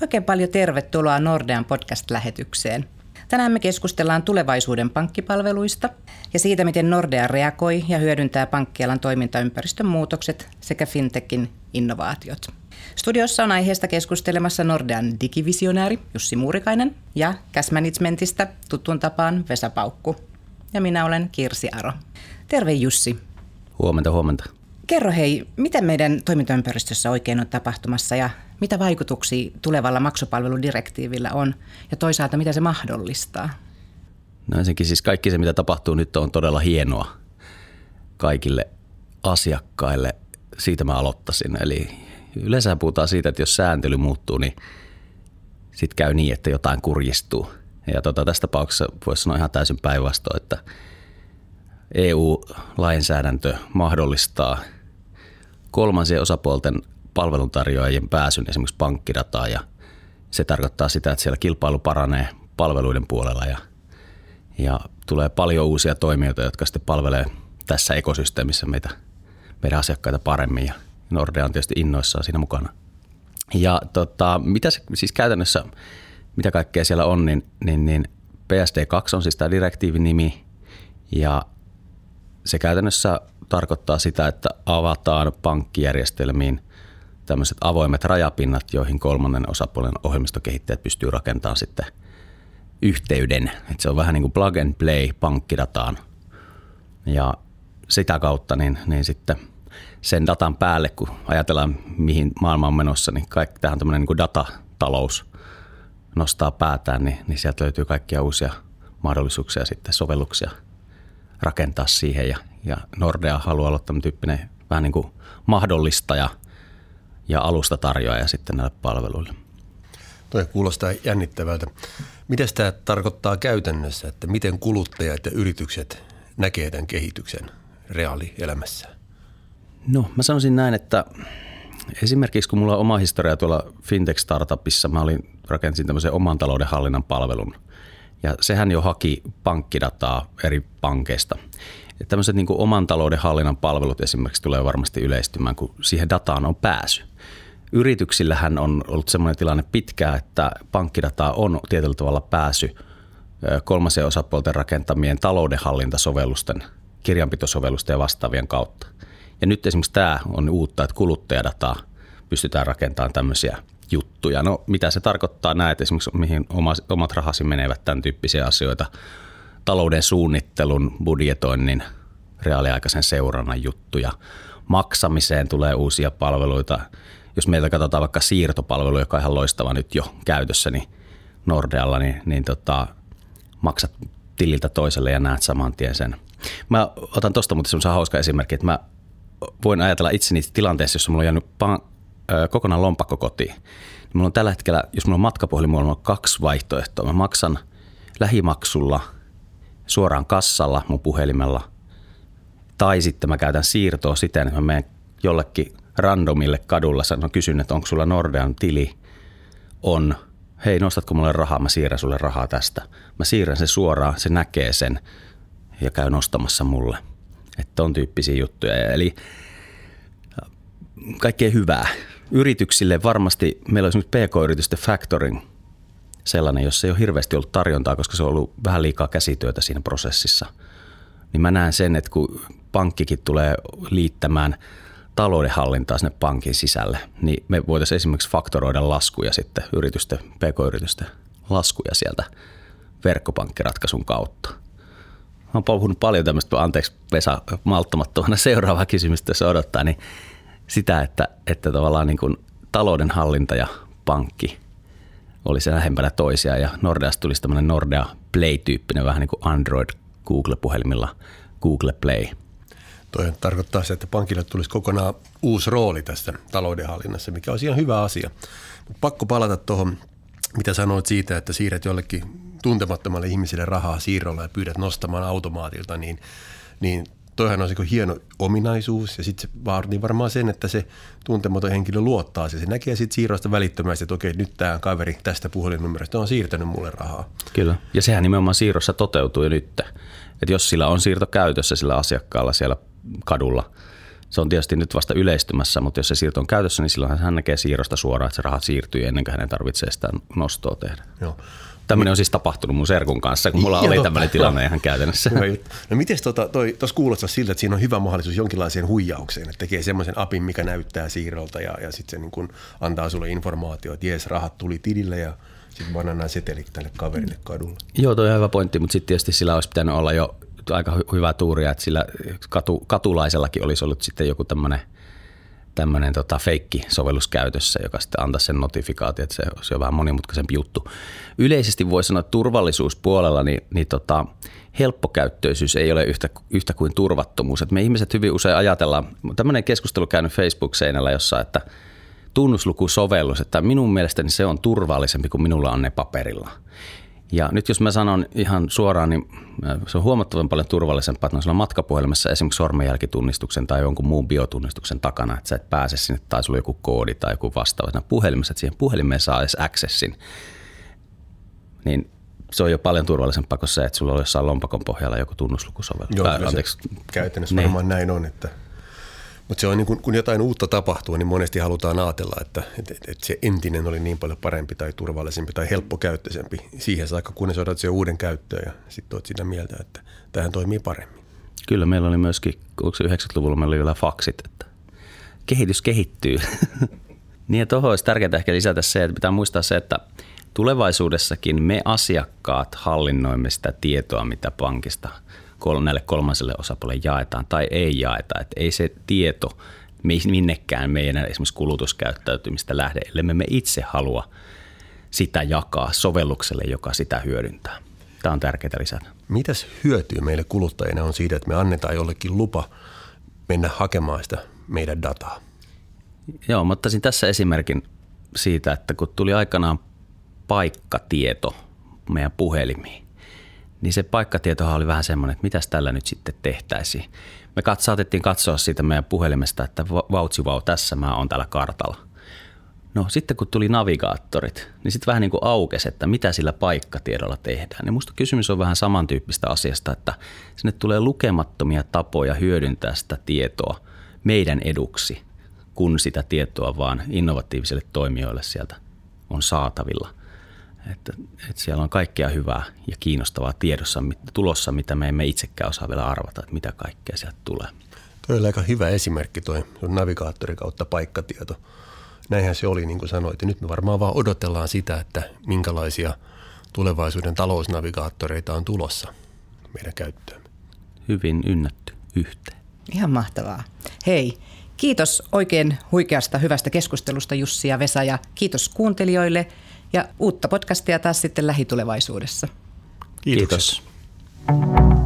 Oikein paljon tervetuloa Nordean podcast-lähetykseen. Tänään me keskustellaan tulevaisuuden pankkipalveluista ja siitä, miten Nordea reagoi ja hyödyntää pankkialan toimintaympäristön muutokset sekä fintechin innovaatiot. Studiossa on aiheesta keskustelemassa Nordean digivisionääri Jussi Muurikainen ja Cash Managementista tuttuun tapaan Vesa Paukku. Ja minä olen Kirsi Aro. Terve Jussi. Huomenta, huomenta. Kerro hei, mitä meidän toimintaympäristössä oikein on tapahtumassa ja mitä vaikutuksia tulevalla maksupalveludirektiivillä on ja toisaalta mitä se mahdollistaa? No ensinnäkin siis kaikki se, mitä tapahtuu nyt on todella hienoa kaikille asiakkaille. Siitä mä aloittaisin. Eli yleensä puhutaan siitä, että jos sääntely muuttuu, niin sitten käy niin, että jotain kurjistuu. Ja tota, tässä tapauksessa voisi sanoa ihan täysin päinvastoin, että EU-lainsäädäntö mahdollistaa kolmansien osapuolten palveluntarjoajien pääsyn esimerkiksi pankkidataan ja se tarkoittaa sitä, että siellä kilpailu paranee palveluiden puolella ja, ja tulee paljon uusia toimijoita, jotka sitten palvelee tässä ekosysteemissä meitä, meidän asiakkaita paremmin ja Nordea on tietysti innoissaan siinä mukana. Ja tota, mitä se siis käytännössä, mitä kaikkea siellä on, niin, niin, niin PSD2 on siis tämä direktiivin nimi ja se käytännössä tarkoittaa sitä, että avataan pankkijärjestelmiin tämmöiset avoimet rajapinnat, joihin kolmannen osapuolen ohjelmistokehittäjät pystyy rakentamaan sitten yhteyden. Et se on vähän niin kuin plug and play pankkidataan. Ja sitä kautta niin, niin sitten sen datan päälle, kun ajatellaan mihin maailma on menossa, niin kaikki tähän tämmöinen niin kuin datatalous nostaa päätään, niin, niin sieltä löytyy kaikkia uusia mahdollisuuksia sitten sovelluksia rakentaa siihen. Ja, ja Nordea haluaa olla tämmöinen tyyppinen vähän niin kuin mahdollistaja – ja alusta tarjoaja sitten näille palveluille. Toi kuulostaa jännittävältä. Miten tämä tarkoittaa käytännössä, että miten kuluttajat ja yritykset näkee tämän kehityksen reaalielämässä? No mä sanoisin näin, että esimerkiksi kun mulla on oma historia tuolla fintech-startupissa, mä olin, rakensin tämmöisen oman talouden hallinnan palvelun. Ja sehän jo haki pankkidataa eri pankeista. Ja tämmöiset niin oman talouden hallinnan palvelut esimerkiksi tulee varmasti yleistymään, kun siihen dataan on pääsy. Yrityksillähän on ollut sellainen tilanne pitkään, että pankkidataa on tietyllä tavalla pääsy kolmasen osapuolten rakentamien taloudenhallintasovellusten, kirjanpitosovellusten ja vastaavien kautta. Ja nyt esimerkiksi tämä on uutta, että kuluttajadataa pystytään rakentamaan tämmöisiä juttuja. No mitä se tarkoittaa, näet esimerkiksi mihin omat rahasi menevät, tämän tyyppisiä asioita. Talouden suunnittelun, budjetoinnin, reaaliaikaisen seurannan juttuja. Maksamiseen tulee uusia palveluita – jos meiltä katsotaan vaikka siirtopalvelu, joka on ihan loistava nyt jo käytössä, niin Nordealla, niin, niin tota, maksat tililtä toiselle ja näet saman tien sen. Mä otan tuosta mutta semmoisen hauska esimerkki, että mä voin ajatella itseni tilanteessa, jossa mulla on jäänyt kokonaan lompakko kotiin. Niin mulla on tällä hetkellä, jos mulla on matkapuhelin, mulla on kaksi vaihtoehtoa. Mä maksan lähimaksulla suoraan kassalla mun puhelimella, tai sitten mä käytän siirtoa siten, että mä menen jollekin randomille kadulla sanon, kysyn, että onko sulla Nordean tili, on, hei nostatko mulle rahaa, mä siirrän sulle rahaa tästä. Mä siirrän se suoraan, se näkee sen ja käy nostamassa mulle. Että on tyyppisiä juttuja. Eli kaikkea hyvää. Yrityksille varmasti, meillä on esimerkiksi PK-yritysten factoring sellainen, jossa ei ole hirveästi ollut tarjontaa, koska se on ollut vähän liikaa käsityötä siinä prosessissa. Niin mä näen sen, että kun pankkikin tulee liittämään – taloudenhallintaa sinne pankin sisälle, niin me voitaisiin esimerkiksi faktoroida laskuja sitten yritysten, pk-yritysten laskuja sieltä verkkopankkiratkaisun kautta. Olen puhunut paljon tämmöistä, anteeksi Vesa malttamattomana seuraavaa kysymystä, jos odottaa, niin sitä, että, että tavallaan niin kuin taloudenhallinta ja pankki olisi lähempänä toisia ja Nordeasta tulisi tämmöinen Nordea Play-tyyppinen vähän niin kuin Android Google-puhelimilla Google Play – Toi tarkoittaa se, että pankille tulisi kokonaan uusi rooli tässä taloudenhallinnassa, mikä olisi ihan hyvä asia. Mut pakko palata tuohon, mitä sanoit siitä, että siirret jollekin tuntemattomalle ihmiselle rahaa siirrolla ja pyydät nostamaan automaatilta, niin, niin toihan on se hieno ominaisuus ja sitten se vaatii varmaan sen, että se tuntematon henkilö luottaa se. Se näkee sitten siirrosta välittömästi, että okei, nyt tämä kaveri tästä puhelinnumerosta on siirtänyt mulle rahaa. Kyllä, ja sehän nimenomaan siirrossa toteutuu jo nyt. Että jos sillä on siirto käytössä sillä asiakkaalla siellä kadulla, Se on tietysti nyt vasta yleistymässä, mutta jos se siirto on käytössä, niin silloin hän näkee siirrosta suoraan, että se rahat siirtyy ennen kuin hänen tarvitsee sitä nostoa tehdä. Joo. Tämmöinen on siis tapahtunut mun serkun kanssa, kun mulla oli tämmöinen tilanne ihan käytännössä. No miten tuossa kuulostaa siltä, että siinä on hyvä mahdollisuus jonkinlaiseen huijaukseen, että tekee semmoisen apin, mikä näyttää siirrolta ja, ja sitten se niin kun antaa sulle informaatio, että jees, rahat tuli tilille ja sitten mä annan nämä setelit tälle kaverille kadulla. Joo, toi on hyvä pointti, mutta sitten tietysti sillä olisi pitänyt olla jo aika hyvä tuuria, että sillä katu, katulaisellakin olisi ollut sitten joku tämmöinen – tämmöinen tota feikki-sovellus käytössä, joka sitten antaa sen notifikaatio, että se, se on vähän monimutkaisempi juttu. Yleisesti voi sanoa, että turvallisuuspuolella niin, niin tota, helppokäyttöisyys ei ole yhtä, yhtä kuin turvattomuus. Et me ihmiset hyvin usein ajatellaan, tämmöinen keskustelu käynyt Facebook-seinällä jossa, että tunnuslukusovellus, että minun mielestäni se on turvallisempi kuin minulla on ne paperilla. Ja nyt jos mä sanon ihan suoraan, niin äh, se on huomattavan paljon turvallisempaa, että on matkapuhelimessa esimerkiksi sormenjälkitunnistuksen tai jonkun muun biotunnistuksen takana, että sä et pääse sinne tai sulla on joku koodi tai joku vastaava. Siinä puhelimessa, että siihen puhelimeen saa edes accessin. Niin se on jo paljon turvallisempaa kuin se, että sulla on jossain lompakon pohjalla joku tunnuslukusovellus. Joo, tai, anteeksi. käytännössä niin. varmaan näin on, että – mutta se on niin kun, kun jotain uutta tapahtuu, niin monesti halutaan ajatella, että, että, että se entinen oli niin paljon parempi tai turvallisempi tai helppokäyttöisempi. Siihen saakka, kunnes otat sen uuden käyttöön ja sitten olet sitä mieltä, että tähän toimii paremmin. Kyllä, meillä oli myöskin, onko 90-luvulla meillä oli vielä faksit, että kehitys kehittyy. niin ja tuohon olisi tärkeää ehkä lisätä se, että pitää muistaa se, että tulevaisuudessakin me asiakkaat hallinnoimme sitä tietoa, mitä pankista – näille kolmanselle osapuolelle jaetaan tai ei jaeta. Että ei se tieto minnekään meidän esimerkiksi kulutuskäyttäytymistä lähde, ellei me itse halua sitä jakaa sovellukselle, joka sitä hyödyntää. Tämä on tärkeää lisätä. Mitäs hyötyä meille kuluttajina on siitä, että me annetaan jollekin lupa mennä hakemaan sitä meidän dataa? Joo, mä ottaisin tässä esimerkin siitä, että kun tuli aikanaan paikkatieto meidän puhelimiin, niin se paikkatietohan oli vähän semmoinen, että mitäs tällä nyt sitten tehtäisiin. Me kat, saatettiin katsoa siitä meidän puhelimesta, että vautsi vau, tässä mä oon tällä kartalla. No sitten kun tuli navigaattorit, niin sitten vähän niin kuin aukesi, että mitä sillä paikkatiedolla tehdään. Niin musta kysymys on vähän samantyyppistä asiasta, että sinne tulee lukemattomia tapoja hyödyntää sitä tietoa meidän eduksi, kun sitä tietoa vaan innovatiivisille toimijoille sieltä on saatavilla – että, että siellä on kaikkea hyvää ja kiinnostavaa tiedossa tulossa, mitä me emme itsekään osaa vielä arvata, että mitä kaikkea sieltä tulee. Tuo oli aika hyvä esimerkki tuo navigaattori kautta paikkatieto. Näinhän se oli, niin kuin sanoit. Ja nyt me varmaan vaan odotellaan sitä, että minkälaisia tulevaisuuden talousnavigaattoreita on tulossa meidän käyttöön. Hyvin ynnätty yhteen. Ihan mahtavaa. Hei, kiitos oikein huikeasta hyvästä keskustelusta Jussi ja Vesa ja kiitos kuuntelijoille – ja uutta podcastia taas sitten lähitulevaisuudessa. Kiitos. Kiitos.